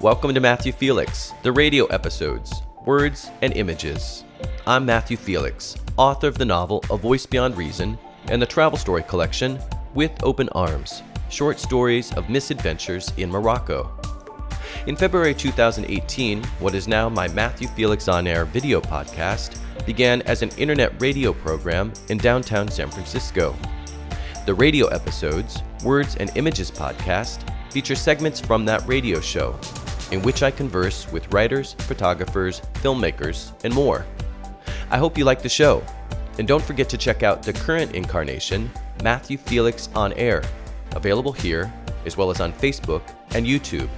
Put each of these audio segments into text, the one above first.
Welcome to Matthew Felix, the radio episodes, Words and Images. I'm Matthew Felix, author of the novel A Voice Beyond Reason and the travel story collection With Open Arms Short Stories of Misadventures in Morocco. In February 2018, what is now my Matthew Felix On Air video podcast began as an internet radio program in downtown San Francisco. The radio episodes, Words and Images podcast, feature segments from that radio show, in which I converse with writers, photographers, filmmakers, and more. I hope you like the show. And don't forget to check out the current incarnation, Matthew Felix on Air, available here, as well as on Facebook and YouTube.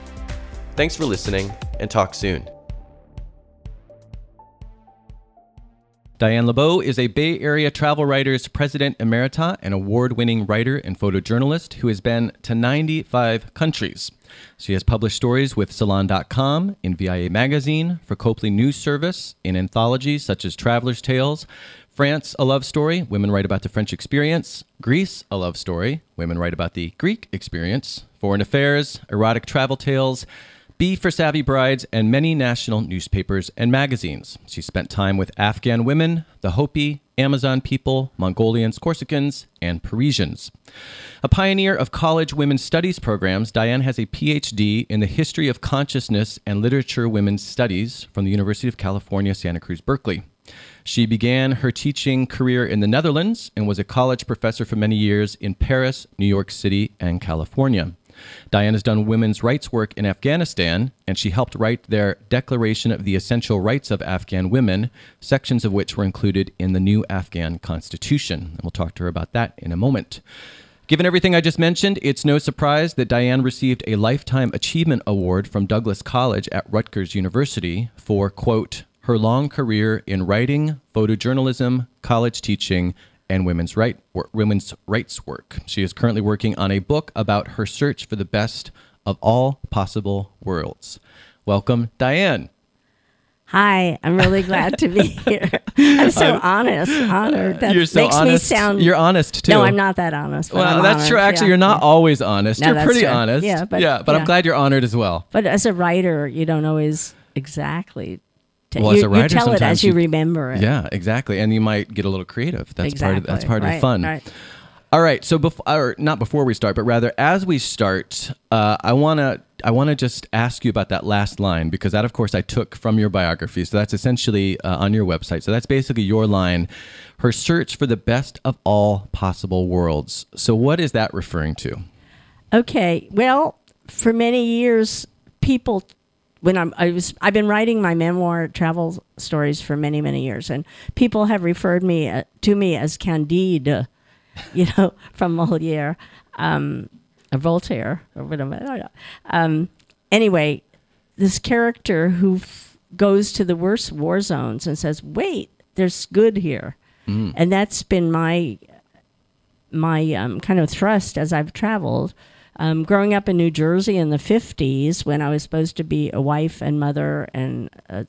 Thanks for listening, and talk soon. Diane LeBow is a Bay Area Travel Writers President Emerita and award winning writer and photojournalist who has been to 95 countries. She has published stories with Salon.com, in VIA Magazine, for Copley News Service, in anthologies such as Traveler's Tales, France, A Love Story, women write about the French experience, Greece, A Love Story, women write about the Greek experience, Foreign Affairs, Erotic Travel Tales, B for Savvy Brides, and many national newspapers and magazines. She spent time with Afghan women, the Hopi, Amazon people, Mongolians, Corsicans, and Parisians. A pioneer of college women's studies programs, Diane has a PhD in the history of consciousness and literature women's studies from the University of California, Santa Cruz, Berkeley. She began her teaching career in the Netherlands and was a college professor for many years in Paris, New York City, and California. Diane has done women's rights work in Afghanistan, and she helped write their Declaration of the Essential Rights of Afghan Women, sections of which were included in the new Afghan constitution. And we'll talk to her about that in a moment. Given everything I just mentioned, it's no surprise that Diane received a Lifetime Achievement Award from Douglas College at Rutgers University for, quote, her long career in writing, photojournalism, college teaching, and women's, right, women's rights work. She is currently working on a book about her search for the best of all possible worlds. Welcome, Diane. Hi, I'm really glad to be here. I'm so honest, honored. That you're so makes honest. me sound. You're honest too. No, I'm not that honest. Well, I'm that's honored. true. Actually, yeah. you're not always honest. No, you're pretty true. honest. Yeah, but- yeah, but I'm glad you're honored as well. But as a writer, you don't always exactly. Well, you, as a writer, you tell it as you, you- remember it. Yeah, exactly. And you might get a little creative. That's part of that's Exactly. part of the fun. right. All right. So before, or not before we start, but rather as we start, uh, I wanna I wanna just ask you about that last line because that, of course, I took from your biography. So that's essentially uh, on your website. So that's basically your line. Her search for the best of all possible worlds. So what is that referring to? Okay. Well, for many years, people, when I'm, I was, I've been writing my memoir travel stories for many, many years, and people have referred me uh, to me as Candide, you know, from Moliere, um, or Voltaire, or whatever. I don't know. Um, anyway, this character who f- goes to the worst war zones and says, "Wait, there's good here," and that's been my my um, kind of thrust as I've traveled. Um, growing up in New Jersey in the 50s, when I was supposed to be a wife and mother and uh,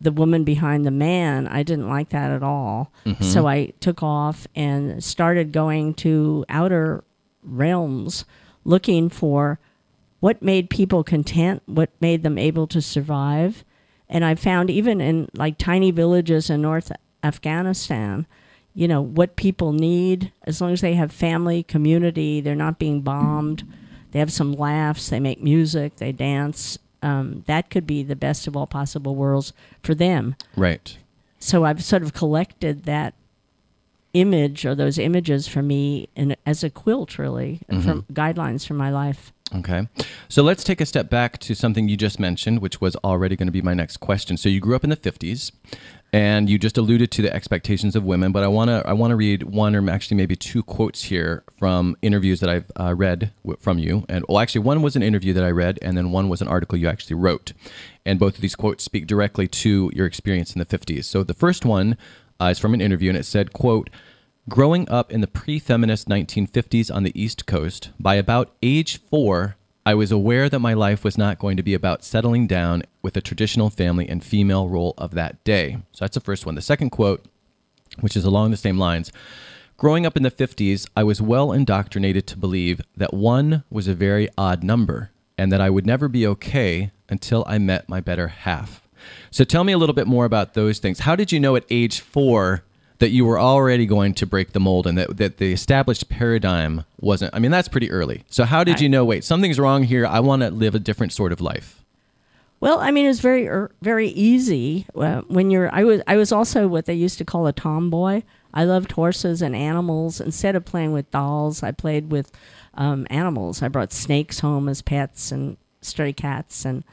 the woman behind the man, I didn't like that at all. So I took off and started going to outer realms looking for what made people content, what made them able to survive. And I found even in like tiny villages in North Afghanistan, you know, what people need as long as they have family, community, they're not being bombed, they have some laughs, they make music, they dance. Um, that could be the best of all possible worlds for them. Right. So I've sort of collected that image or those images for me in, as a quilt, really, from guidelines for my life. Okay. So let's take a step back to something you just mentioned, which was already going to be my next question. So you grew up in the 50s and you just alluded to the expectations of women, but I want to I want to read one or actually maybe two quotes here from interviews that I've uh, read w- from you. And well actually one was an interview that I read and then one was an article you actually wrote. And both of these quotes speak directly to your experience in the 50s. So the first one uh, is from an interview and it said, quote, Growing up in the pre feminist 1950s on the East Coast, by about age four, I was aware that my life was not going to be about settling down with the traditional family and female role of that day. So that's the first one. The second quote, which is along the same lines Growing up in the 50s, I was well indoctrinated to believe that one was a very odd number and that I would never be okay until I met my better half. So tell me a little bit more about those things. How did you know at age four that you were already going to break the mold and that, that the established paradigm wasn't? I mean, that's pretty early. So how did I- you know, wait, something's wrong here. I want to live a different sort of life? Well, I mean, it was very er, very easy uh, when you're. I was I was also what they used to call a tomboy. I loved horses and animals. Instead of playing with dolls, I played with um, animals. I brought snakes home as pets and stray cats and.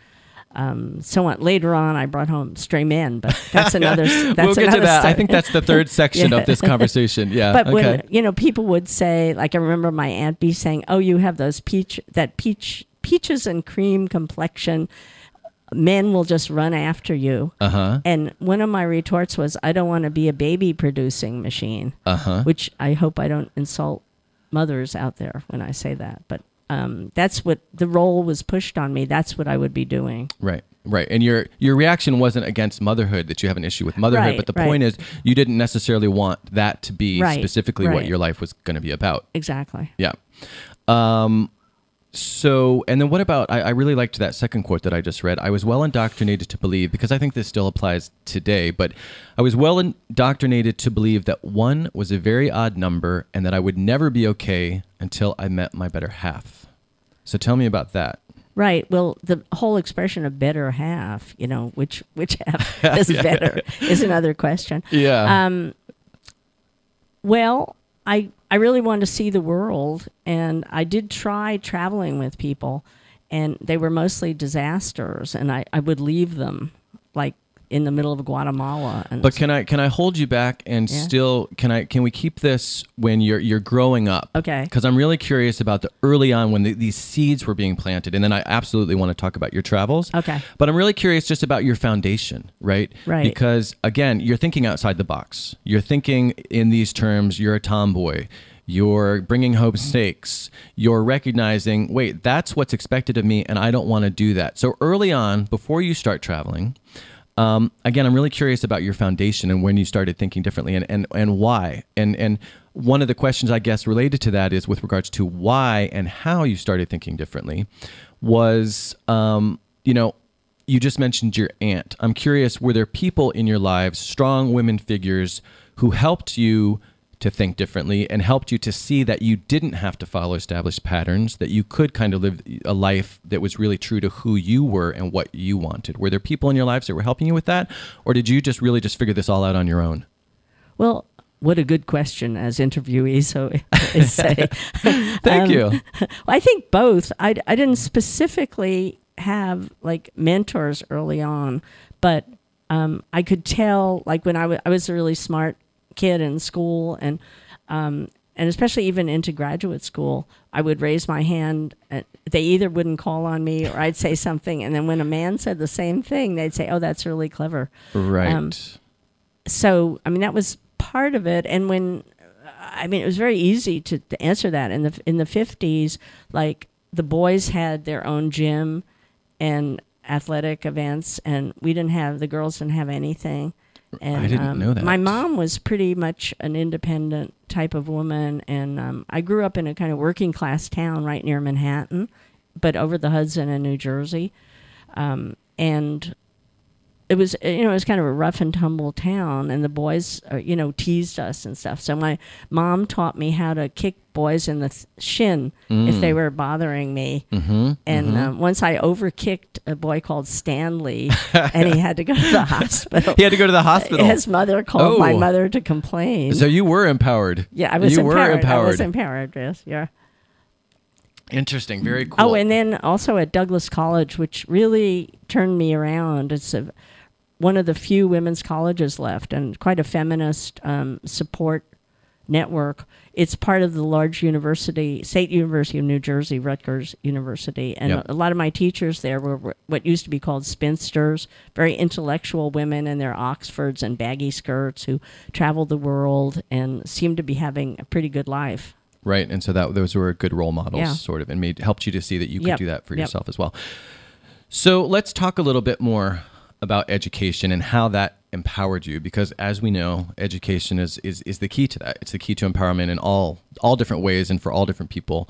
Um, so on. Later on, I brought home stray men, but that's another. That's we'll get to another that. I think that's the third section Yeah. of this conversation. Yeah. But okay. when you know, people would say, like I remember my aunt B saying, "Oh, you have those peach that peach peaches and cream complexion. Men will just run after you." uh huh. And one of my retorts was, "I don't want to be a baby producing machine," Uh huh. which I hope I don't insult mothers out there when I say that. But um, that's what the role was pushed on me. That's what I would be doing. Right, right. And your your reaction wasn't against motherhood that you have an issue with motherhood, Right, but the right. point is you didn't necessarily want that to be Right, specifically what your life was going to be about. Exactly. Yeah. Um. So, and then what about? I, I really liked that second quote that I just read. I was well indoctrinated to believe, because I think this still applies today, but I was well indoctrinated to believe that one was a very odd number and that I would never be okay until I met my better half. So tell me about that. Right. Well, the whole expression of better half, you know, which which half is better is another question. Yeah. Um, well, I I really wanted to see the world, and I did try traveling with people, and they were mostly disasters, and I, I would leave them like in the middle of Guatemala. And But can I can I hold you back and Yeah. still can I can we keep this when you're you're growing up? Okay. Because I'm really curious about the early on when the, these seeds were being planted, and then I absolutely want to talk about your travels. Okay. But I'm really curious just about your foundation, right? Right. Because again, you're thinking outside the box. You're thinking in these terms. You're a tomboy. You're bringing home steaks. You're recognizing, wait, that's what's expected of me, and I don't want to do that. So early on, before you start traveling, um, again, I'm really curious about your foundation and when you started thinking differently and, and, and why. And, and one of the questions, I guess, related to that is with regards to why and how you started thinking differently was, um, you know, you just mentioned your aunt. I'm curious, were there people in your lives, strong women figures, who helped you to think differently and helped you to see that you didn't have to follow established patterns, that you could kind of live a life that was really true to who you were and what you wanted? Were there people in your lives that were helping you with that? Or did you just really just figure this all out on your own? well, what a good question as interviewees so say. Thank Um, you. Well, I think both. I, I didn't specifically have like mentors early on, but um, I could tell like when I wa- I was a really smart kid in school and um, and especially even into graduate school, I would raise my hand. And they either wouldn't call on me or I'd say something, and then when a man said the same thing, they'd say, "Oh, that's really clever." Right. um, so I mean that was part of it. And when I mean it was very easy to, to answer that in the in the fifties, like the boys had their own gym and athletic events, and we didn't have the girls didn't have anything. And, I didn't um, know that. My mom was pretty much an independent type of woman, and um, I grew up in a kind of working class town right near Manhattan, but over the Hudson in New Jersey, um, and it was you know it was kind of a rough and tumble town and the boys uh, you know teased us and stuff so my mom taught me how to kick boys in the th- shin if they were bothering me Mm-hmm. and um, once i overkicked a boy called stanley and he had to go to the hospital He had to go to the hospital. his mother called my Oh. mother to complain So you were empowered. yeah i was you empowered. were empowered. i was empowered yes yeah Interesting. Very cool. Oh, and then also at Douglas College, which really turned me around. It's a, one of the few women's colleges left, and quite a feminist um, support network. It's part of the large university, State University of New Jersey, Rutgers University, and Yep. a lot of my teachers there were, what used to be called spinsters, very intellectual women in their Oxfords and baggy skirts who traveled the world and seemed to be having a pretty good life. Right, and so that those were good role models, Yeah. sort of, and made helped you to see that you could Yep, do that for yep. yourself as well. So let's talk a little bit more about education and how that empowered you, because as we know, education is is is the key to that. It's the key to empowerment in all all different ways and for all different people.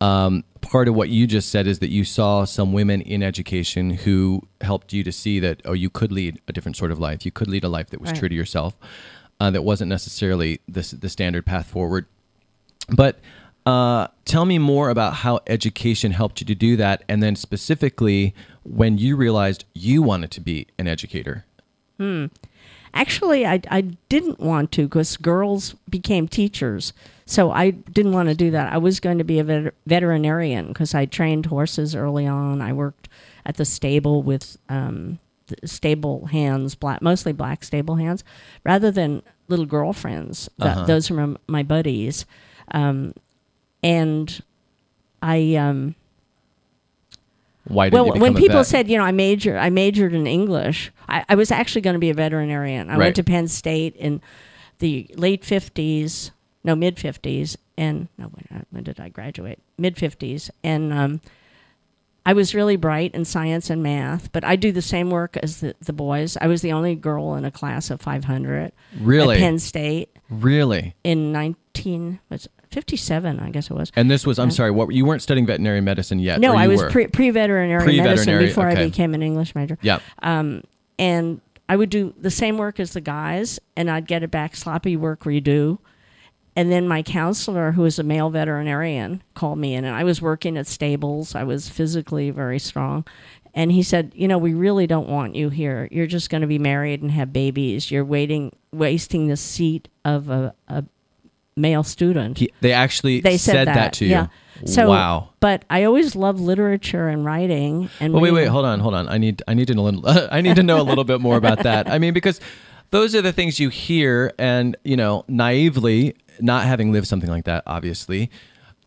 um, part of what you just said is that you saw some women in education who helped you to see that oh, you could lead a different sort of life. You could lead a life that was Right. true to yourself, uh, that wasn't necessarily the the standard path forward. But uh, tell me more about how education helped you to do that, and then specifically when you realized you wanted to be an educator. Actually, I, I didn't want to because girls became teachers. So I didn't want to do that. I was going to be a vet- veterinarian because I trained horses early on. I worked at the stable with um, the stable hands, black, mostly black stable hands, rather than little girlfriends. That, Uh-huh. Those were my, my buddies. Um, and I. Um, Why did well, you become when people said, you know, I major, I majored in English. I, I was actually going to be a veterinarian. I Right. went to Penn State in the late fifties, no, mid fifties, and no, when, when did I graduate? Mid fifties, and um, I was really bright in science and math. But I do the same work as the, the boys. I was the only girl in a class of five hundred. Really? at Penn State really, in nineteen was fifty seven, I guess it was. and this was I'm sorry, what you weren't studying veterinary medicine yet? No, I was were? pre pre veterinary medicine Pre-veterinary, before okay. I became an English major. yeah. Um, and I would do the same work as the guys, and I'd get it back sloppy work redo. And then my counselor, who was a male veterinarian, called me in, and I was working at stables. I was physically very strong. And he said, You know, we really don't want you here. You're just going to be married and have babies. You're waiting, wasting the seat of a, a male student He, they actually they said, that. to you. Yeah. So, wow. But I always loved literature and writing. And Well, wait, wait, hold on, hold on. I need, I need to know, a little- I need to know a little bit more about that. I mean, because those are the things you hear, and you know, naively, not having lived something like that, obviously.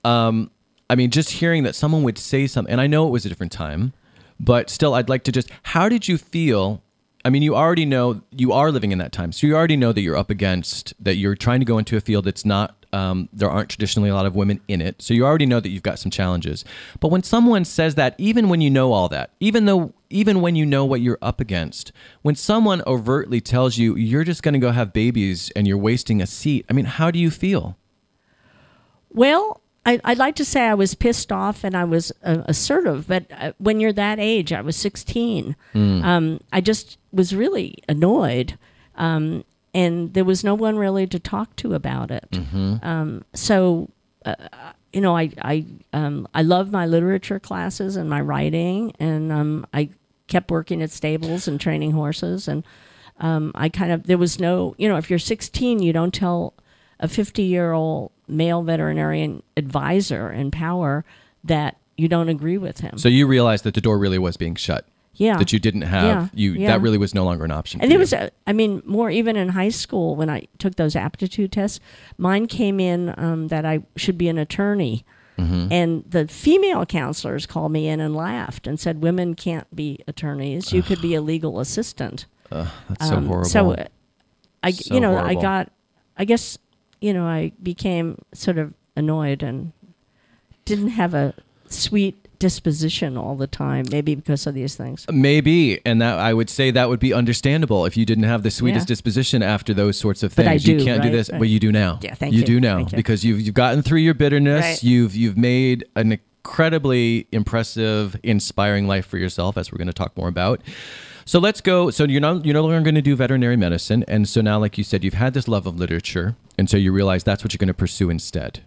Um, I mean, just hearing that someone would say something, and I know it was a different time, but still, I'd like to just. How did you feel? I mean, you already know you are living in that time, so you already know that you're up against that. You're trying to go into a field that's not. Um, there aren't traditionally a lot of women in it, so you already know that you've got some challenges. But when someone says that, even when you know all that, even though, even when you know what you're up against, when someone overtly tells you you're just going to go have babies and you're wasting a seat, I mean, how do you feel? Well, I, I'd like to say I was pissed off and I was uh, assertive, but uh, when you're that age, I was 16. Um, I just was really annoyed, um, and there was no one really to talk to about it. Um, so, uh, you know, I I um, I love my literature classes and my writing, and um, I kept working at stables and training horses, and um, I kind of there was no, you know, if you're 16, you don't tell a 50 year old male veterinarian advisor in power that you don't agree with him. So you realized that the door really was being shut. yeah. That you didn't have Yeah, you yeah. that really was no longer an option. and it you. was, uh, I mean, more even in high school when I took those aptitude tests, mine came in um, that I should be an attorney. Mm-hmm. And the female counselors called me in and laughed and said, Women can't be attorneys. You could be a legal assistant. Ugh, that's so Um, horrible. So, I, So you know, horrible. I got, I guess, you know, I became sort of annoyed and didn't have a sweet disposition all the time, maybe because of these things. Uh, maybe, and that I would say that would be understandable if you didn't have the sweetest Yeah. disposition after those sorts of things But. I you can't do this, Right. but you do now. Yeah, thank you. you. do now you. because you've you've gotten through your bitterness. Right. You've you've made an incredibly impressive, inspiring life for yourself, as we're going to talk more about. So let's go. So you're not you're no longer going to do veterinary medicine, and so now, like you said, you've had this love of literature, and so you realize that's what you're going to pursue instead.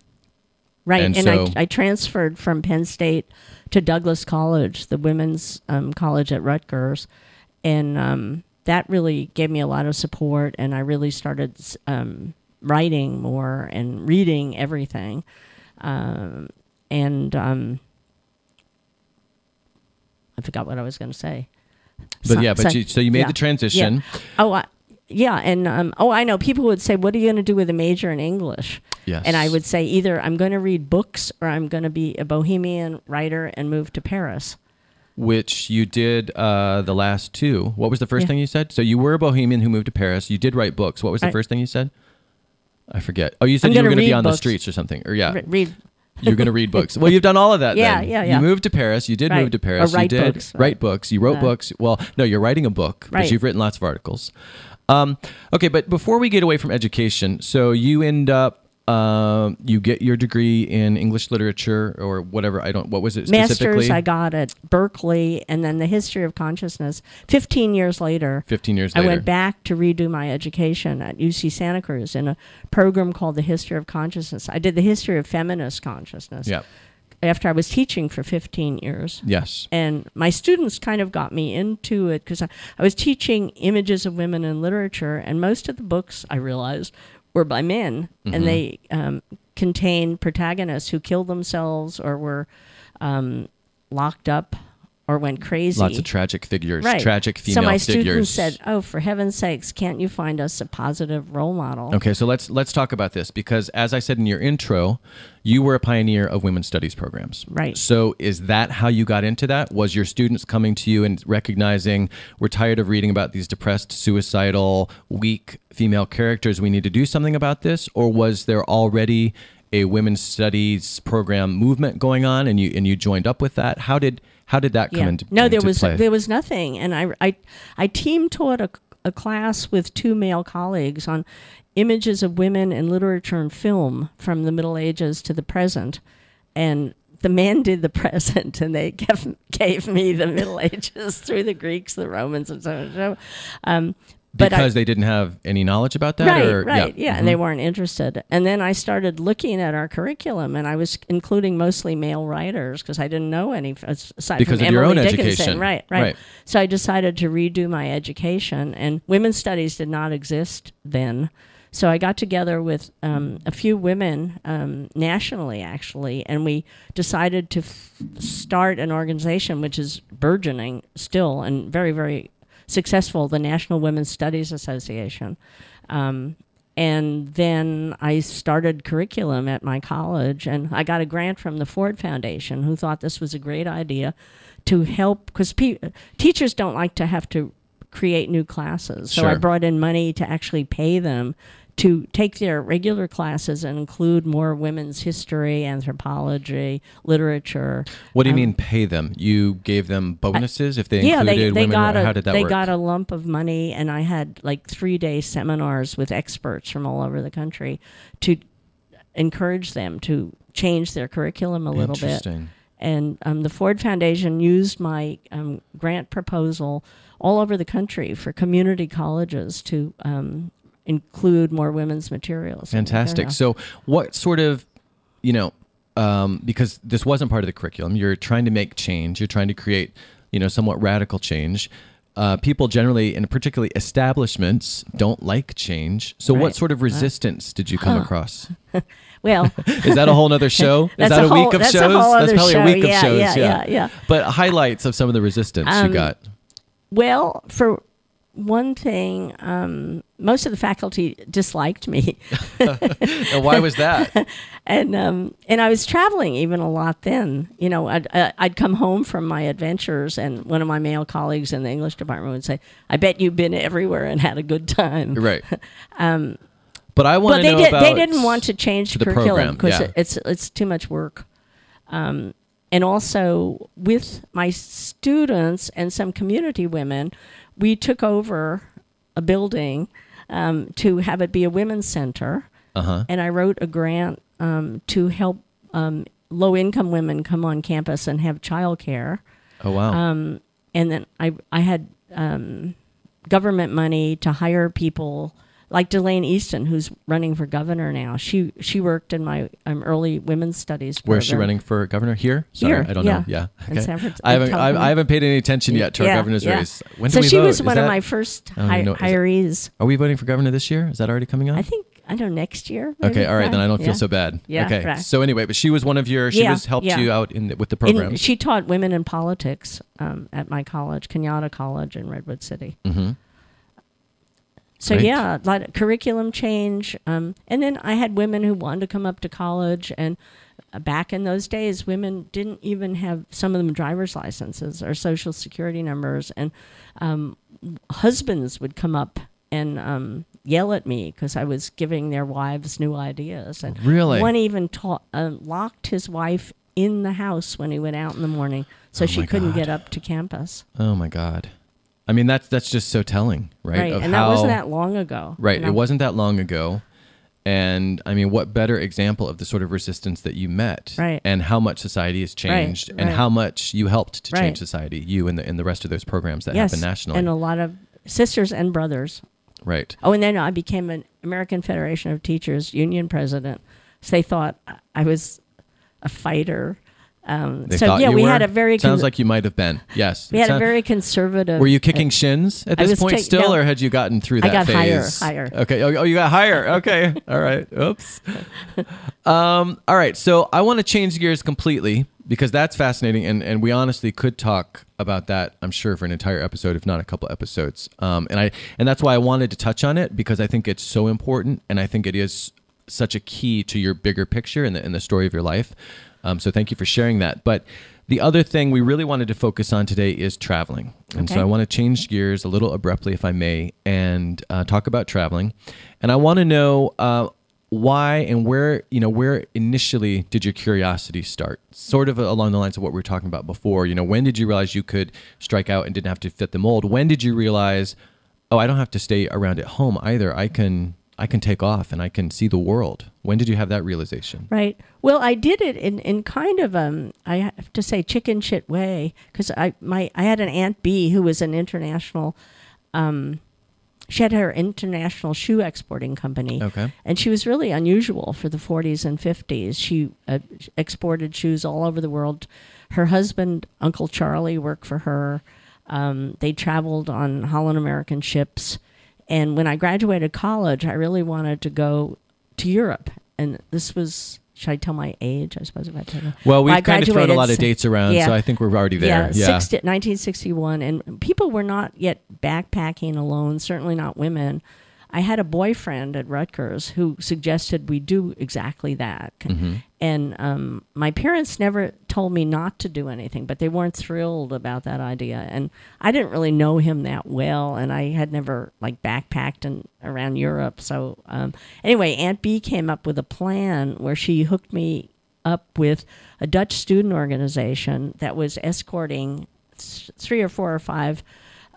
Right. And And, so- I, I transferred from Penn State to Douglas College, the women's um, college at Rutgers. And um, that really gave me a lot of support. And I really started um, writing more and reading everything. Um, and um, I forgot what I was going to say. But So- yeah, but so- you, so you made yeah, the transition. Yeah. Oh, I, yeah. And um, oh, I know people would say, "What are you going to do with a major in English?" Yes. And I would say either I'm going to read books or I'm going to be a bohemian writer and move to Paris. which you did uh, the last two. What was the first Yeah. thing you said? So you were a bohemian who moved to Paris. You did write books. What was the I- first thing you said? I forget. Oh, you said you were gonna be read on the streets or something. Or yeah, Re- read. you're going to read books. Well, you've done all of that. Yeah, then. yeah, yeah. You moved to Paris. You did Right. move to Paris. You did books, write books. You wrote Uh, books. Well, no, you're writing a book because Right. you've written lots of articles. Um, okay, but before we get away from education, so you end up um, you get your degree in English literature or whatever. I don't. What was it specifically? Masters I got at Berkeley, and then the history of consciousness. Fifteen years later, Fifteen years Later. I went back to redo my education at UC Santa Cruz in a program called the History of Consciousness. I did the history of feminist consciousness Yeah. After I was teaching for 15 years. Yes. And my students kind of got me into it because I, I was teaching images of women in literature, and most of the books I realized were by men, Mm-hmm. and they um, contained protagonists who killed themselves or were um, locked up or went crazy. Lots of tragic figures. right. Tragic female figures. so my figures. students said, "Oh, for heaven's sakes, can't you find us a positive role model?" Okay, so let's let's talk about this because as I said in your intro, you were a pioneer of women's studies programs. Right. So is that how you got into that? Was your students coming to you and recognizing we're tired of reading about these depressed, suicidal, weak female characters, we need to do something about this or was there already a women's studies program movement going on and you and you joined up with that? How did how did that come into play? no there was play? there was nothing and i i, I team taught a, a class with two male colleagues on images of women in literature and film from the middle ages to the present and the men did the present and they gave, gave me the middle ages through the greeks the romans and so on and so um, but I- because they didn't have any knowledge about that right, or right, yeah, Mhm. and they weren't interested. And then I started looking at our curriculum, and I was including mostly male writers because I didn't know any aside Because from of your own Dickinson. education. Right, right, Right. So I decided to redo my education, and women's studies did not exist then. So I got together with um, a few women um, nationally, actually, and we decided to f- start an organization which is burgeoning still and very, very successful, the National Women's Studies Association. Um, and then I started curriculum at my college, and I got a grant from the Ford Foundation, who thought this was a great idea to help because pe- teachers don't like to have to create new classes. So I brought in money to actually pay them to take their regular classes and include more women's history, anthropology, literature. What do you Um, mean pay them? You gave them bonuses if they yeah, included they, they women? got a how did that they work? got a lump of money, and I had like three day seminars with experts from all over the country to encourage them to change their curriculum a little bit. Interesting. And um, the Ford Foundation used my um, grant proposal all over the country for community colleges to um, include more women's materials. Fantastic. So, what sort of, you know, um, because this wasn't part of the curriculum, you're trying to make change. You're trying to create, you know, somewhat radical change. Uh, people generally, and particularly establishments, don't like change. So, what sort of resistance did you come across? well, Is that a whole other show? Is that a a, week whole- of that's shows? whole that's probably show. a week Yeah, of shows. yeah, yeah, yeah. But highlights of some of the resistance you Um, got. Well, for one thing, um, most of the faculty disliked me, and why was that? and um, and I was traveling even a lot then. You know, I'd uh, I'd come home from my adventures, and one of my male colleagues in the English department would say, "I bet you've been everywhere and had a good time." right. but I want to they know did. about They didn't want to change the curriculum because yeah. it's it's too much work. Um, and also with my students and some community women, we took over a building um, to have it be a women's center, Uh-huh. and I wrote a grant um, to help um, low income women come on campus and have childcare Oh wow. um, and then I I had um, government money to hire people like Delaine Eastin, who's running for governor now. She she worked in my um, early women's studies. Where's she running for governor? Here? Sorry, Here, I don't yeah. know. Yeah. In San Francisco. I haven't I, I haven't paid any attention yet to our Yeah, governor's yeah. race. When so do we she vote? was Is one of my first hi- know. Is hirees. Are we voting for governor this year? Is that already coming up? I think I don't know next year. okay, all right, then I don't feel so bad. Yeah, okay. right. So anyway, but she was one of your she Yeah, was helped you out in the, with the And program. she taught women in politics um, at my college, Cañada College in Redwood City. hmm So Great. yeah, a lot of curriculum change, um, and then I had women who wanted to come up to college, and uh, back in those days, women didn't even have some of them driver's licenses or social security numbers, and um, husbands would come up and um, yell at me because I was giving their wives new ideas, and Really? one even taught, uh, locked his wife in the house when he went out in the morning, so Oh she couldn't God. get up to campus. Oh my god. I mean that's that's just so telling, right? Right, Of and that wasn't that long ago. Right. you know? It wasn't that long ago. And I mean, what better example of the sort of resistance that you met, Right. And how much society has changed, and right. how much you helped to Right. change society, you and the and the rest of those programs that yes, happen nationally, and a lot of sisters and brothers. right? Oh, and then I became an American Federation of Teachers union president. So they thought I was a fighter. Um, so yeah, we were? had a very sounds like you might have been. Yes, we had a very conservative. Were you kicking shins at this point still, no. or had you gotten through that I got higher, phase? higher. Okay. Oh, oh, you got higher. Okay. All right. Oops. Um, all right. So I want to change gears completely because that's fascinating, and and we honestly could talk about that. I'm sure for an entire episode, if not a couple episodes. Um, and I and that's why I wanted to touch on it because I think it's so important, and I think it is such a key to your bigger picture and the in the story of your life. Um, so thank you for sharing that. But the other thing we really wanted to focus on today is traveling. And so I want to change gears a little abruptly, if I may, and uh, talk about traveling. And I want to know uh, why and where, you know, where initially did your curiosity start? Sort of along the lines of what we were talking about before. You know, when did you realize you could strike out and didn't have to fit the mold? When did you realize, oh, I don't have to stay around at home either. I can. I can take off and I can see the world. When did you have that realization? Right. Well, I did it in, in kind of um I have to say chicken shit way because I my I had an aunt B who was an international um she had her international shoe exporting company. Okay. And she was really unusual for the 40s and 50s. She uh, exported shoes all over the world. Her husband, Uncle Charlie, worked for her. Um, they traveled on Holland American ships. And when I graduated college, I really wanted to go to Europe. And this was, should I tell my age? I suppose if I tell you. Well, we've kind of thrown a lot of dates around, yeah. so I think we're already there. Yeah, 60, 1961. And people were not yet backpacking alone, certainly not women. I had a boyfriend at Rutgers who suggested we do exactly that. Mm-hmm. And um, my parents never told me not to do anything, but they weren't thrilled about that idea. And I didn't really know him that well, and I had never like backpacked and around Europe. So um, anyway, Aunt B came up with a plan where she hooked me up with a Dutch student organization that was escorting th- three or four or five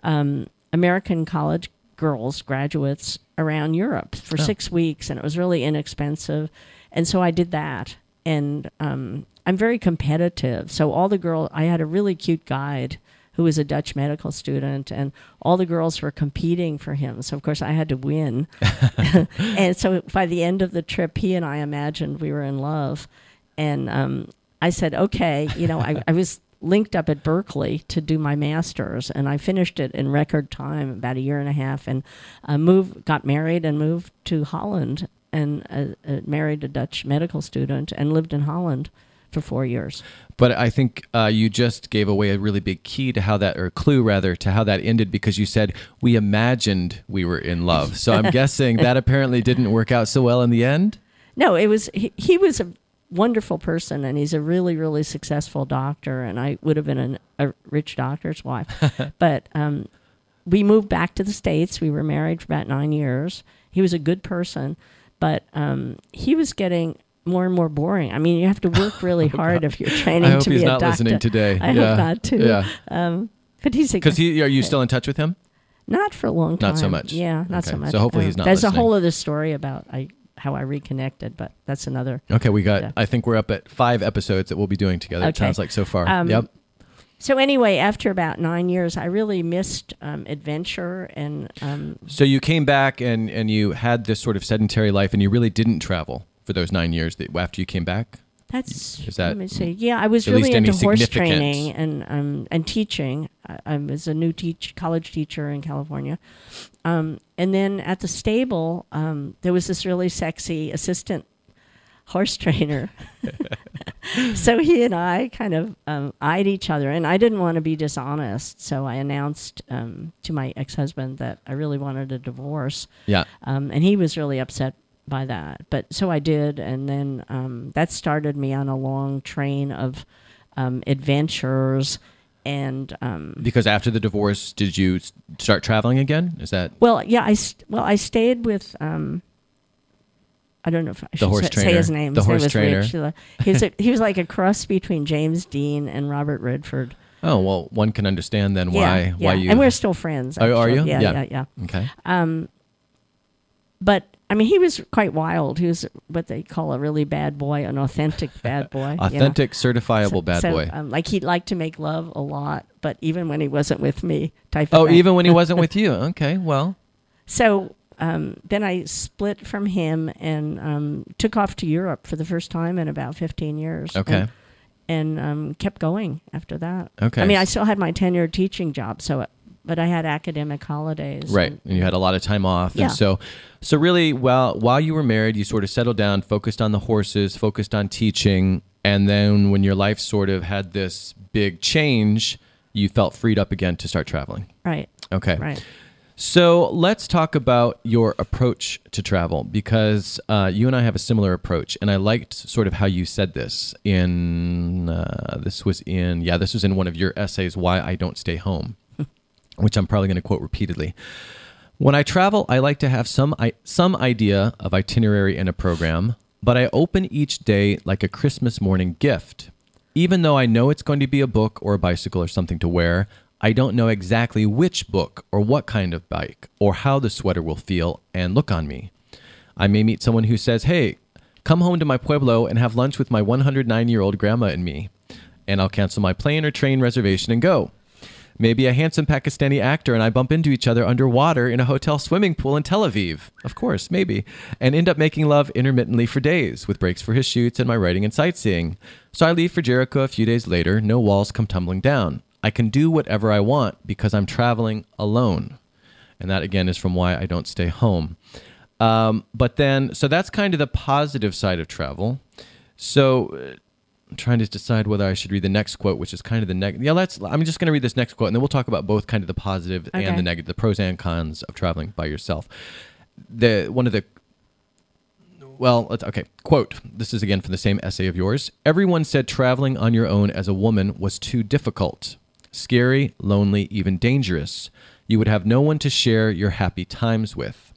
um, American college girls, graduates around Europe for Oh. six weeks, and it was really inexpensive. And so I did that. And um, I'm very competitive. So all the girls, I had a really cute guide who was a Dutch medical student, and all the girls were competing for him. So of course I had to win. and so by the end of the trip, he and I imagined we were in love. And um, I said, okay, you know, I, I was linked up at Berkeley to do my master's, and I finished it in record time, about a year and a half, and uh, moved, got married, and moved to Holland, and uh, uh, married a Dutch medical student, and lived in Holland for four years. But I think uh, you just gave away a really big key to how that, or clue rather, to how that ended because you said we imagined we were in love. So I'm guessing that apparently didn't work out so well in the end. No, it was he, he was a wonderful person, and he's a really, really successful doctor. And I would have been an, a rich doctor's wife, but um, we moved back to the states. We were married for about nine years. He was a good person, but um, he was getting more and more boring. I mean, you have to work really hard if you're training to be a doctor. I hope he's not listening today. I yeah. hope not too. Yeah. Um, but he's a Because he, are you still in touch with him? not for a long time. Not so much. Yeah, not so much. So hopefully Um, he's not There's listening. a whole other story about I how I reconnected, but that's another. Okay, we got. Yeah. I think we're up at five episodes that we'll be doing together. It sounds like so far. Um, yep. So anyway, after about nine years, I really missed um, adventure and um, So you came back and and you had this sort of sedentary life, and you really didn't travel for those nine years that after you came back. that's. Is that let me see. Yeah, I was really into horse training and um, and teaching. I, I was a new teach college teacher in California, um, and then at the stable, um, there was this really sexy assistant horse trainer. so he and I kind of um, eyed each other, and I didn't want to be dishonest. So I announced um, to my ex husband that I really wanted a divorce. Yeah. Um, and he was really upset by that. But so I did, and then um, that started me on a long train of um, adventures. And um, Because after the divorce, did you start traveling again? Is that well, yeah, I st- well I stayed with. Um, I don't know if I should say, trainer. his name. The His horse was trainer. He was, a, he was like a cross between James Dean and Robert Redford. Oh well, one can understand then why yeah, why you. And we're still friends. Oh, are you? Yeah, Yeah. yeah, yeah. okay. Um, but I mean, he was quite wild. He was what they call a really bad boy, an authentic bad boy. you know. Authentic, certifiable bad So, boy. Um, like he liked to make love a lot, but even when he wasn't with me, type oh, even when he wasn't with you. Okay, well, So um, then I split from him and um, took off to Europe for the first time in about 15 years. okay. And, and um, kept going after that. Okay. I mean, I still had my tenure teaching job, so but I had academic holidays. Right, and- and you had a lot of time off, Yeah. and so, so really, while while you were married, you sort of settled down, focused on the horses, focused on teaching, and then when your life sort of had this big change, you felt freed up again to start traveling. right. Okay, Right. So let's talk about your approach to travel because uh, you and I have a similar approach, and I liked sort of how you said this. In uh, this was in yeah, this was in one of your essays, "Why I Don't Stay Home," which I'm probably going to quote repeatedly. When I travel, I like to have some I, some idea of itinerary and a program, but I open each day like a Christmas morning gift. Even though I know it's going to be a book or a bicycle or something to wear, I don't know exactly which book or what kind of bike or how the sweater will feel and look on me. I may meet someone who says, "Hey, come home to my pueblo and have lunch with my 109-year-old grandma and me." And I'll cancel my plane or train reservation and go. Maybe a handsome Pakistani actor and I bump into each other underwater in a hotel swimming pool in Tel Aviv. Of course, maybe. And end up making love intermittently for days, with breaks for his shoots and my writing and sightseeing. So I leave for Jericho a few days later, no walls come tumbling down. I can do whatever I want because I'm traveling alone. And that again is from why I don't stay home. Um, but then, so that's kind of the positive side of travel. So uh, I'm trying to decide whether I should read the next quote, which is kind of the negative. Yeah, let's. I'm just going to read this next quote, and then we'll talk about both kind of the positive Okay. and the negative, the pros and cons of traveling by yourself. The one of the well, okay. Quote. This is again from the same essay of yours. Everyone said traveling on your own as a woman was too difficult, scary, lonely, even dangerous. You would have no one to share your happy times with.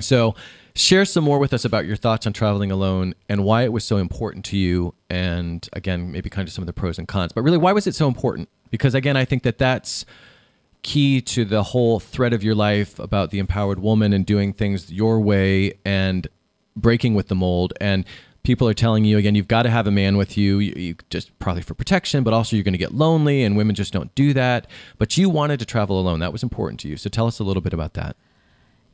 So, share some more with us about your thoughts on traveling alone and why it was so important to you. And again, maybe kind of some of the pros and cons. But really, why was it so important? Because again, I think that that's key to the whole thread of your life about the empowered woman and doing things your way and breaking with the mold. And people are telling you again, you've got to have a man with you, you, you just probably for protection, but also you're going to get lonely, and women just don't do that. But you wanted to travel alone. That was important to you. So tell us a little bit about that.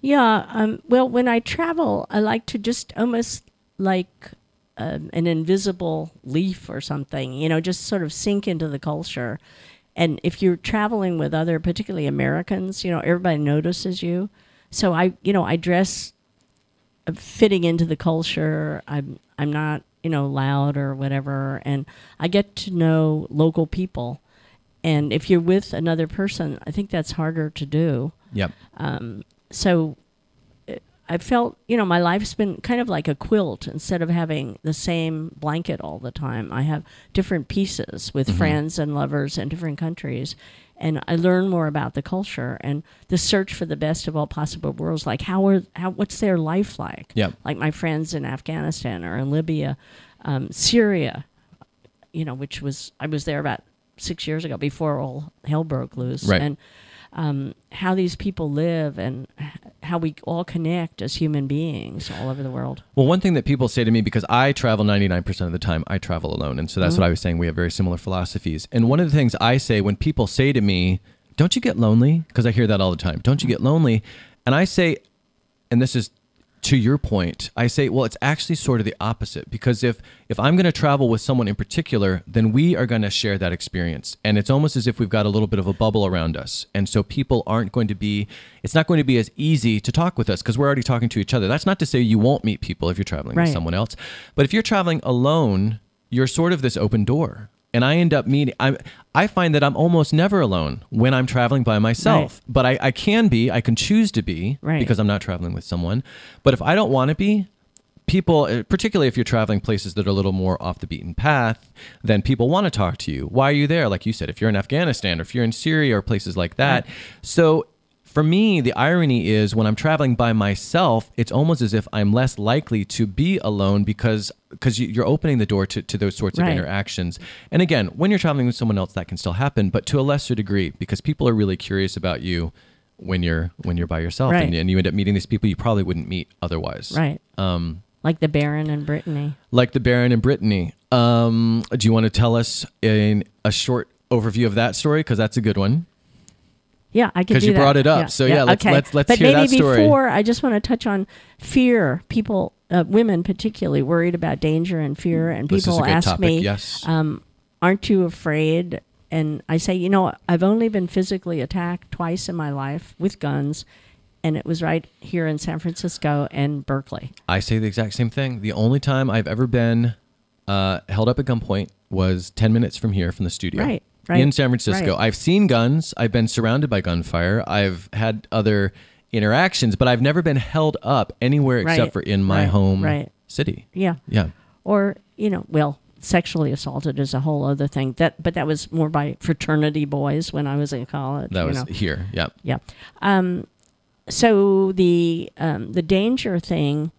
Yeah. Um, well, when I travel, I like to just almost like um, an invisible leaf or something, you know, just sort of sink into the culture. And if you're traveling with other, particularly Americans, you know, everybody notices you. So I, you know, I dress fitting into the culture. I'm, I'm not, you know, loud or whatever. And I get to know local people. And if you're with another person, I think that's harder to do Yep. so uh, I felt, you know, my life's been kind of like a quilt instead of having the same blanket all the time. I have different pieces with friends and lovers in different countries. And I learn more about the culture and the search for the best of all possible worlds. Like how are how what's their life like? Yep. Like my friends in Afghanistan or in Libya, um, Syria, you know, which was I was there about six years ago before all hell broke loose. Right. And um, how these people live and how we all connect as human beings all over the world. Well, one thing that people say to me, because I travel 99% of the time, I travel alone. And so that's what mm-hmm. I was saying. We have very similar philosophies. And one of the things I say when people say to me, Don't you get lonely? Because I hear that all the time. Don't you get mm-hmm. lonely? And I say, and this is to your point, I say, well, it's actually sort of the opposite because if if I'm going to travel with someone in particular, then we are going to share that experience, and it's almost as if we've got a little bit of a bubble around us, and so people aren't going to be. It's not going to be as easy to talk with us because we're already talking to each other. That's not to say you won't meet people if you're traveling with someone else, but if you're traveling alone, you're sort of this open door. And I end up meeting. I I find that I'm almost never alone when I'm traveling by myself. But I, I can be. I can choose to be Right. because I'm not traveling with someone. But if I don't want to be, people, uh, particularly if you're traveling places that are a little more off the beaten path, then people want to talk to you. Why are you there? Like you said, if you're in Afghanistan or if you're in Syria or places like that. So for me, the irony is when I'm traveling by myself, it's almost as if I'm less likely to be alone because because you, you're opening the door to, to those sorts of interactions. And again, when you're traveling with someone else, that can still happen, but to a lesser degree because people are really curious about you when you're when you're by yourself Right. and, and you end up meeting these people you probably wouldn't meet otherwise. Right. Um, Like the Baron and Brittany. like the Baron and Brittany. Um, do you want to tell us in a short overview of that story? Because that's a good one. Yeah, I could 'Cause do you that. brought it up. Yeah, So, yeah, let's- okay. let's- let's but hear maybe that story. before, I just want to touch on fear. People, uh, women particularly, worried about danger and fear, and This is a people ask topic, me, yes. um, "Aren't you afraid?" And I say, you know, I've only been physically attacked twice in my life with guns, and it was right here in San Francisco and Berkeley. I say the exact same thing. The only time I've ever been uh, held up at gunpoint was 10 minutes from here from the studio. Right, right, In San Francisco. right. I've seen guns. I've been surrounded by gunfire. I've had other interactions, but I've never been held up anywhere except Right, for in my home right. city. Yeah. Yeah. or you know well sexually assaulted is a whole other thing that but that was more by fraternity boys when i was in college That was know. here. Yeah. yeah um so the um the danger thing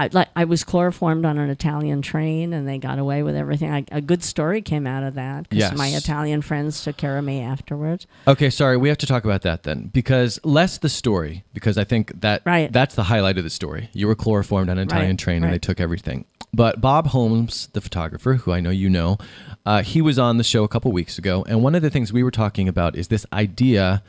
I like I was chloroformed on an Italian train and they got away with everything. I, a good story came out of that because Yes. my Italian friends took care of me afterwards. Okay, sorry, we have to talk about that then because less the story because I think that Right. that's the highlight of the story. You were chloroformed on an Italian Right, train and they took everything. But Bob Holmes, the photographer, who I know you know, uh, he was on the show a couple weeks ago, and one of the things we were talking about is this idea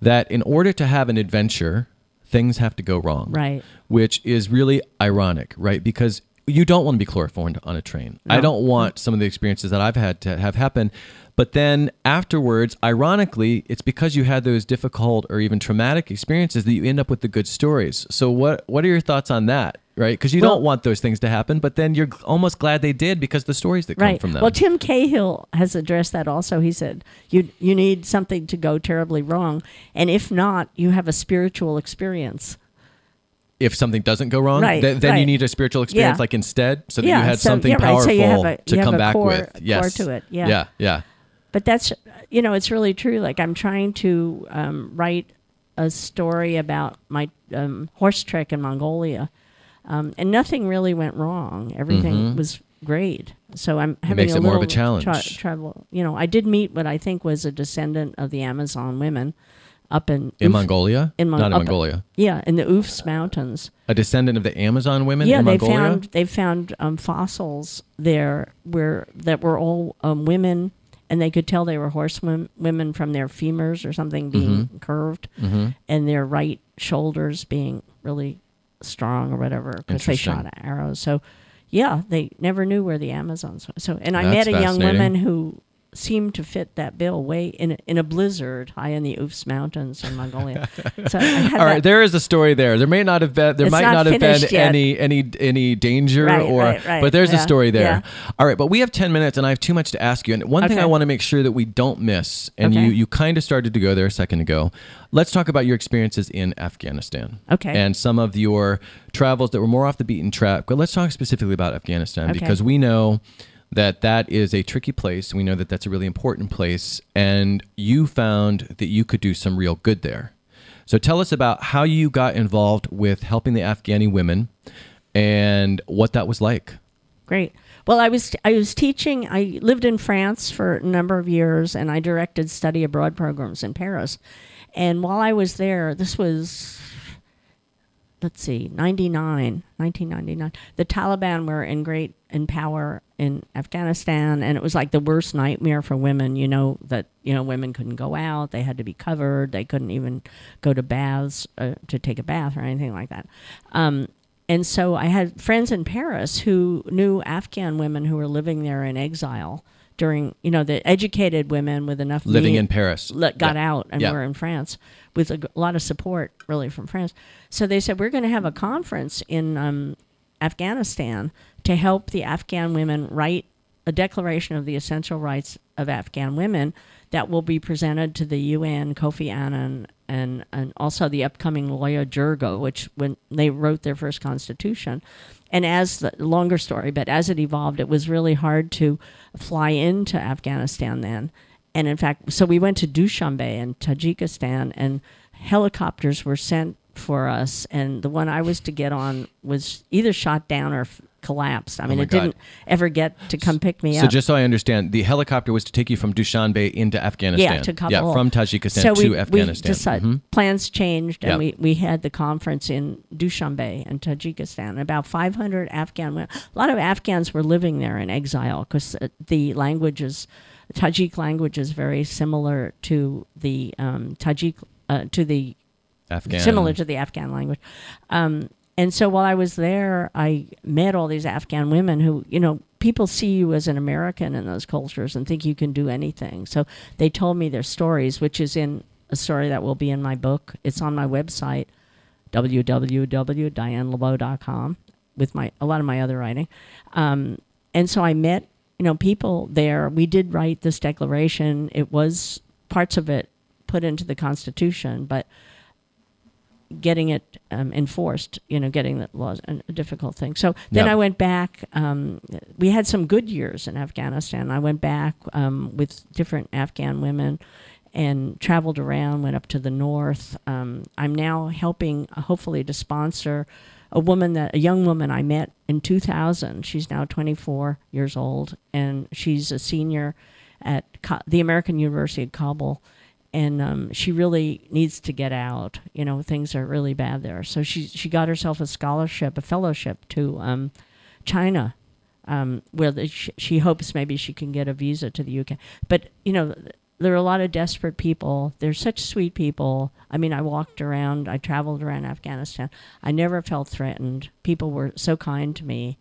that in order to have an adventure, things have to go wrong. Right. Which is really ironic, right? Because you don't want to be chloroformed on a train. I don't want some of the experiences that I've had to have happen. But then afterwards, ironically, it's because you had those difficult or even traumatic experiences that you end up with the good stories. So what what are your thoughts on that? Right? Because you Well- don't want those things to happen, but then you're almost glad they did because the stories that come from them. Well, Tim Cahill has addressed that also. He said you you need something to go terribly wrong, and if not, you have a spiritual experience. If something doesn't go wrong, Right, th- then you need a spiritual experience Yeah. like instead so that Yeah, you had so- something yeah, right. So powerful you have a- to have come back core- with. core to it, yeah. Yeah. Yeah. But that's you know it's really true. Like I'm trying to um, write a story about my um, horse trek in Mongolia, um, and nothing really went wrong. Everything was great. So I'm having makes a it more of a challenge. Tra- trouble. You know, I did meet what I think was a descendant of the Amazon women up in In Uf- Mongolia? in Mon- Not in Mongolia. Yeah, in the Uvs Mountains. A descendant of the Amazon women yeah, in they Mongolia? found they found um, fossils there where that were all um, women, and they could tell they were horse wom- women from their femurs or something being Mm-hmm. curved, and their right shoulders being really strong or whatever because they shot arrows. So, yeah, they never knew where the Amazons. were. So, and I That's met a young woman who seemed to fit that bill way in a, in a blizzard high in the Uvs Mountains in Mongolia. so I had All right, there is a story there. There may not have been there might not not, have been yet. any any any danger Right, or right, right. but there's a story there. yeah. All right, but we have 10 minutes and I have too much to ask you. And one thing I want to make sure that we don't miss and Okay. you you kind of started to go there a second ago. Let's talk about your experiences in Afghanistan. Okay. And some of your travels that were more off the beaten track. But let's talk specifically about Afghanistan Okay. because we know that that is a tricky place. We know that that's a really important place and you found that you could do some real good there. So tell us about how you got involved with helping the Afghani women and what that was like. Great. Well, I was I was teaching. I lived in France for a number of years, and I directed study abroad programs in Paris. And while I was there, this was let's see, 99, 1999. The Taliban were in great in power in Afghanistan, and it was like the worst nightmare for women. You know that you know women couldn't go out; they had to be covered. They couldn't even go to baths uh, to take a bath or anything like that. Um, and so I had friends in Paris who knew Afghan women who were living there in exile during, you know, the educated women with enough Living in Paris. got Yeah. out and Yeah. were in France with a lot of support, really, from France. So they said, We're going to have a conference in um, Afghanistan to help the Afghan women write a declaration of the essential rights of Afghan women that will be presented to the UN, Kofi Annan, and, and also the upcoming Loya Jirga, which when they wrote their first constitution. And as the longer story, but as it evolved, it was really hard to fly into Afghanistan then. And in fact, so we went to Dushanbe in Tajikistan, and helicopters were sent for us. And the one I was to get on was either shot down or f- collapsed. I mean, Oh it didn't ever get to come pick me So up. So just so I understand, the helicopter was to take you from Dushanbe into Afghanistan. yeah, to Kabul. Yeah, from Tajikistan so to Afghanistan. We decided, Mhm. Plans changed, and Yeah. we, we had the conference in Dushanbe in Tajikistan. About 500 Afghan. A lot of Afghans were living there in exile because the languages, Tajik language is very similar to the um, Tajik, uh, to the Afghan. similar to the Afghan language. Um, and so while I was there, I met all these Afghan women who, you know, people see you as an American in those cultures and think you can do anything. So they told me their stories, which is in a story that will be in my book. It's on my website, www.dianelebow.com, with my a lot of my other writing. Um, and so I met, you know, people there. We did write this declaration. It was parts of it put into the Constitution, but getting it um, enforced, you know, getting the laws a difficult thing. So then Yeah. I went back. Um, we had some good years in Afghanistan. I went back um, with different Afghan women and traveled around, went up to the north. Um, I'm now helping, uh, hopefully, to sponsor a woman that a young woman I met in 2000. She's now 24 years old, and she's a senior at Ka- the American University of Kabul and um, she really needs to get out. You know, things are really bad there. So she she got herself a scholarship, a fellowship to um, China, um, where the, she, she hopes maybe she can get a visa to the UK. But you know, there are a lot of desperate people. They're such sweet people. I mean, I walked around, I traveled around Afghanistan. I never felt threatened. People were so kind to me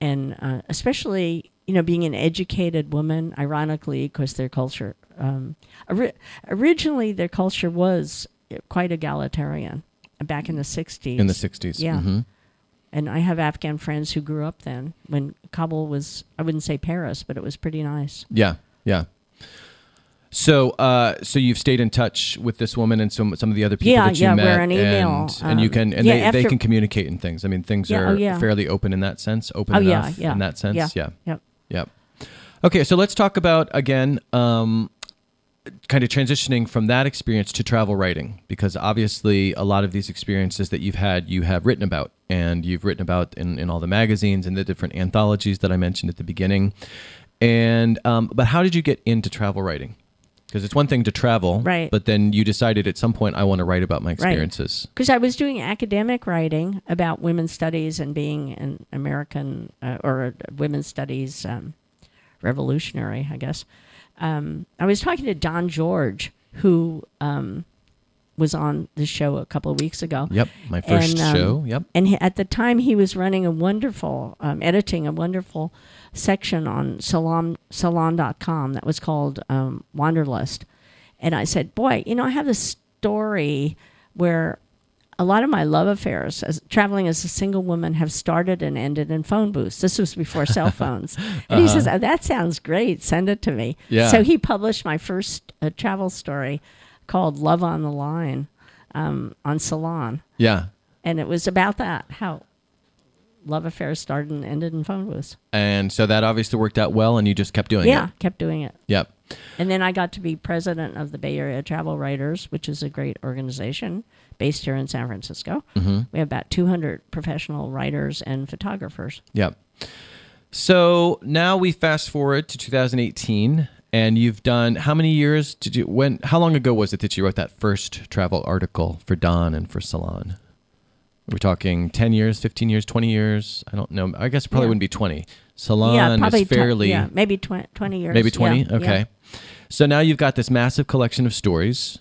and uh, especially you know being an educated woman ironically because their culture um, ori- originally their culture was quite egalitarian back in the 60s in the 60s. Yeah. Mhm. and i have afghan friends who grew up then when kabul was i wouldn't say paris but it was pretty nice Yeah, yeah. So, uh, so you've stayed in touch with this woman and some some of the other people Yeah, that you yeah, met, we're an email, and, and you um, can and yeah, they, they can communicate and things. I mean, things Yeah, are oh, yeah. fairly open in that sense. Open Oh, enough yeah, in that sense. yeah, Yeah, yep Yep. Okay, so let's talk about again, um, kind of transitioning from that experience to travel writing, because obviously a lot of these experiences that you've had, you have written about, and you've written about in, in all the magazines and the different anthologies that I mentioned at the beginning. And um, but how did you get into travel writing? Because it's one thing to travel, Right. But then you decided at some point I want to write about my experiences. because I was doing academic writing about women's studies and being an American uh, or women's studies um, revolutionary, I guess. Um, I was talking to Don George, who um, was on the show a couple of weeks ago. Yep, my first And, um, show. Yep. And he, at the time, he was running a wonderful, um, editing a wonderful section on salon, salon.com that was called um, Wanderlust. And I said, Boy, you know, I have this story where a lot of my love affairs, as traveling as a single woman, have started and ended in phone booths. This was before cell phones. And he says, oh, That sounds great. Send it to me. Yeah. So he published my first uh, travel story called Love on the Line um, on Salon Yeah. and it was about that how love affairs started and ended in phone booths. And so that obviously worked out well, and you just kept doing yeah, it. Yeah, kept doing it. Yep. And then I got to be president of the Bay Area Travel Writers, which is a great organization based here in San Francisco. Mm-hmm. We have about 200 professional writers and photographers. Yep. So now we fast forward to 2018, and you've done how many years did you? When? How long ago was it that you wrote that first travel article for Don and for Salon? We're talking 10 years, 15 years, 20 years. I don't know. I guess it probably Yeah. wouldn't be 20. Salon yeah, probably is fairly tw- yeah, maybe tw- 20 years. maybe 20. yeah. okay. So now you've got this massive collection of stories.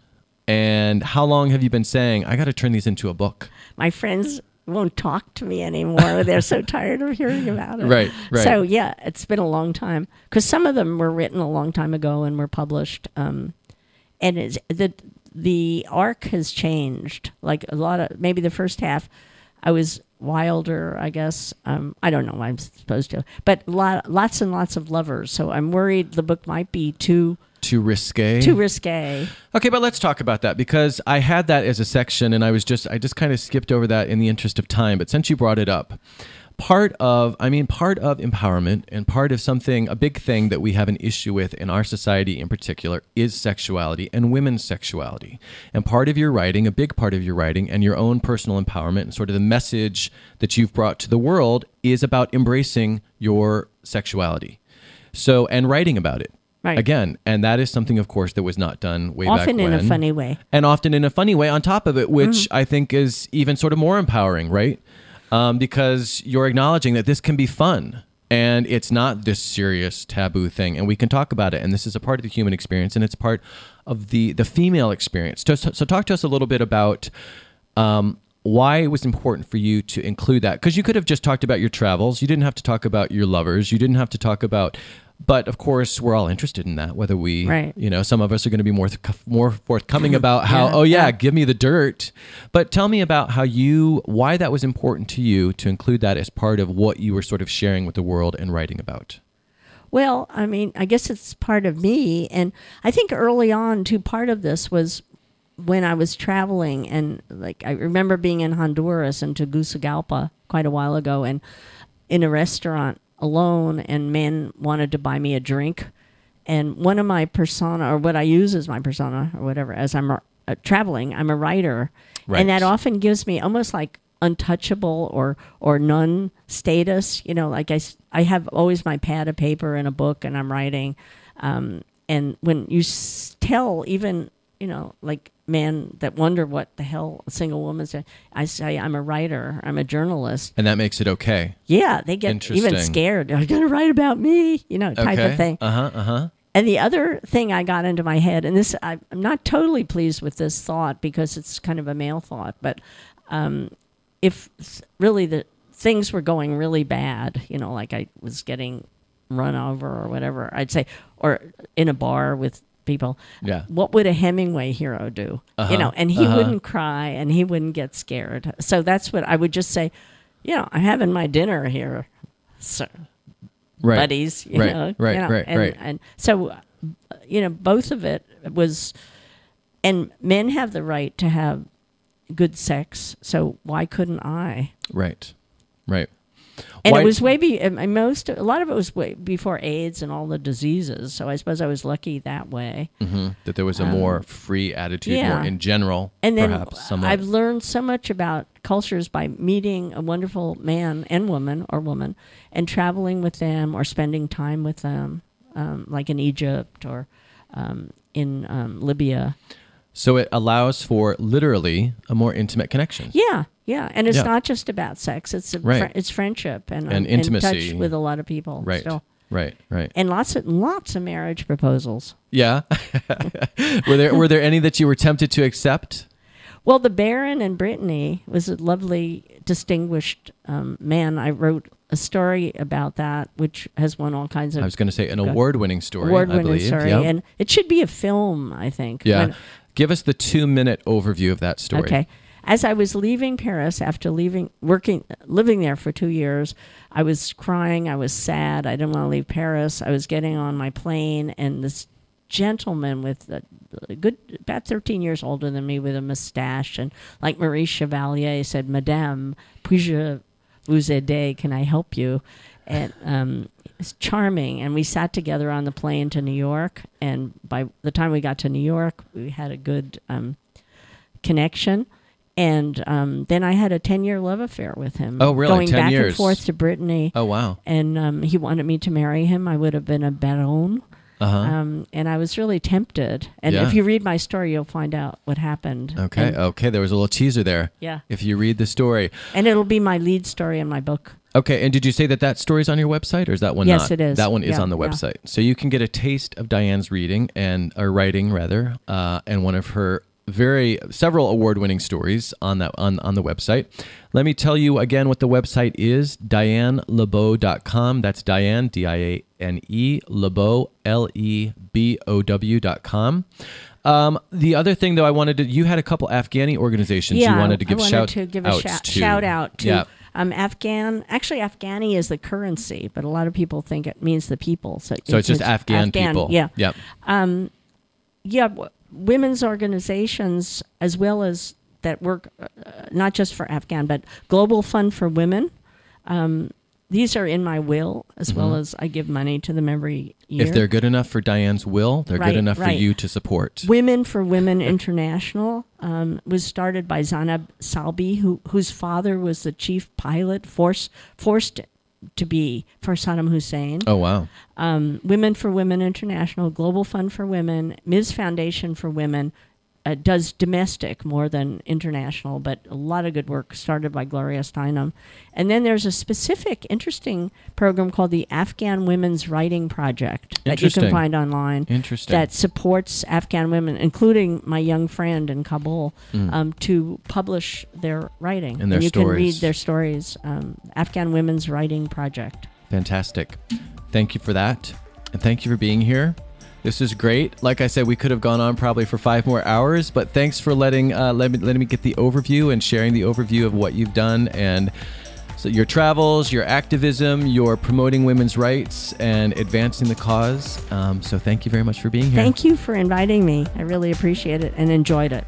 And how long have you been saying I got to turn these into a book? My friends won't talk to me anymore. They're so tired of hearing about it. Right, right. So yeah, it's been a long time because some of them were written a long time ago and were published. Um, and it's the the arc has changed. Like a lot of maybe the first half, I was wilder. I guess um, I don't know. I'm supposed to, but lot, lots and lots of lovers. So I'm worried the book might be too Too risque. too risque. Okay, but let's talk about that because I had that as a section and I was just I just kind of skipped over that in the interest of time, but since you brought it up, part of i mean part of empowerment and part of something a big thing that we have an issue with in our society in particular is sexuality and women's sexuality and part of your writing a big part of your writing and your own personal empowerment and sort of the message that you've brought to the world is about embracing your sexuality so and writing about it Right. again and that is something of course that was not done way back when. Often in a funny way. and often in a funny way on top of it, which Mm-hmm. I think is even sort of more empowering, right? Um, because you're acknowledging that this can be fun and it's not this serious taboo thing, and we can talk about it. And this is a part of the human experience, and it's part of the the female experience. So, so, talk to us a little bit about. Um, why it was important for you to include that because you could have just talked about your travels you didn't have to talk about your lovers you didn't have to talk about but of course we're all interested in that whether we Right. you know some of us are going to be more more forthcoming about how Yeah, oh yeah, yeah. give me the dirt but tell me about how you why that was important to you to include that as part of what you were sort of sharing with the world and writing about Well, I mean, I guess it's part of me. And I think early on, too, part of this was when I was traveling. And like, I remember being in Honduras and Tegucigalpa quite a while ago and in a restaurant alone, and men wanted to buy me a drink. And one of my persona, or what I use as my persona, or whatever, as I'm uh, traveling, I'm a writer. Right. And that often gives me almost like untouchable or or none status you know like I, I have always my pad of paper and a book and i'm writing um, and when you s- tell even you know like men that wonder what the hell a single woman say i say i'm a writer i'm a journalist. And that makes it okay. Yeah they get even scared. Are you going to write about me you know type okay. of thing. Uh-huh uh-huh. And the other thing I got into my head, and this I- I'm not totally pleased with this thought because it's kind of a male thought, but um, if really the things were going really bad, you know, like I was getting run over or whatever, I'd say, or in a bar with people, Yeah. what would a Hemingway hero do? Uh-huh, You know, and he uh-huh. wouldn't cry and he wouldn't get scared. So that's what I would just say. You know, I'm having my dinner here, so right buddies, you Right, know, right, you know, right, and, right. And so, you know, both of it was, and men have the right to have good sex. So why couldn't I? right right And Why- it was way be most a lot of it was way before AIDS and all the diseases. So I suppose I was lucky that way. Mhm. that there was a more free attitude Um, yeah. more in general And then perhaps somewhat I've learned so much about cultures by meeting a wonderful man and woman or woman and traveling with them or spending time with them, um, like in Egypt or um, in um, Libya. So it allows for literally a more intimate connection Yeah, yeah, and it's Yeah. not just about sex; it's a Right. fri- it's friendship and, And I'm intimacy. touch with a lot of people. right still. right right and lots of lots of marriage proposals. Yeah. were there were there any that you were tempted to accept? Well, the Baron and Brittany was a lovely, distinguished um, man. I wrote a story about that, which has won all kinds of I was going to say an award-winning story. Award-winning believe. story, Yep. and it should be a film. I think. yeah. When- Give us the two-minute overview of that story. Okay. As I was leaving Paris after leaving working living there for 2 years, I was crying, I was sad, I didn't want to leave Paris. I was getting on my plane and this gentleman with a good about 13 years older than me with a mustache and like Maurice Chevalier said, "Madame, puis-je vous aider? Can I help you?" And um it's charming and we sat together on the plane to New York and by the time we got to New York, we had a good um connection. And um, then I had a 10 year love affair with him. Oh, really? Going 10 back years? and forth to Brittany. Oh wow. And um, he wanted me to marry him. I would have been a baron. Uh-huh. Um, and I was really tempted. And Yeah. if you read my story, you'll find out what happened. okay. And, okay, there was a little teaser there. yeah. If you read the story. And it'll be my lead story in my book. Okay, and did you say that that story's on your website or is that one Yes, not? it is. That one is Yeah, on the yeah. website. So you can get a taste of Diane's reading and or writing rather, uh, and one of her very several award-winning stories on that on, on the website. Let me tell you again what the website is, dianelebow.com. That's Diane D I A N E LeBow L E B O W.com. Um, the other thing though I wanted to you had a couple Afghani organizations yeah. you wanted to give I wanted shout to give a shout, to. shout out to Yeah. Um, Afghan. Actually, Afghani is the currency, but a lot of people think it means the people. So, So it's just Afghan, people. Yeah. Yep. yeah, w- women's organizations as well as that work uh, not just for Afghan but Global Fund for Women Um, these are in my will as well as I give money to them every year. Mm-hmm. If they're good enough for Diane's will, they're Right, good enough for you to support. Women for Women International um, was started by Zainab Salbi, who whose father was the chief pilot, force, forced to be for Saddam Hussein. Oh wow. Um, Women for Women International, Global Fund for Women, Ms. Foundation for Women. Uh, does domestic more than international, but a lot of good work started by Gloria Steinem. And then there's a specific, interesting program called the Afghan Women's Writing Project that you can find online Interesting. that supports Afghan women, including my young friend in Kabul, um, to publish their writing. Mm. And their you can read their stories. Um, Afghan Women's Writing Project. Fantastic. Thank you for that. And thank you for being here. This is great. Like I said, we could have gone on probably for five more hours, but thanks for letting uh, let me, letting me get the overview and sharing the overview of what you've done and so your travels, your activism, your promoting women's rights and advancing the cause. Um, so thank you very much for being here. Thank you for inviting me. I really appreciate it and enjoyed it.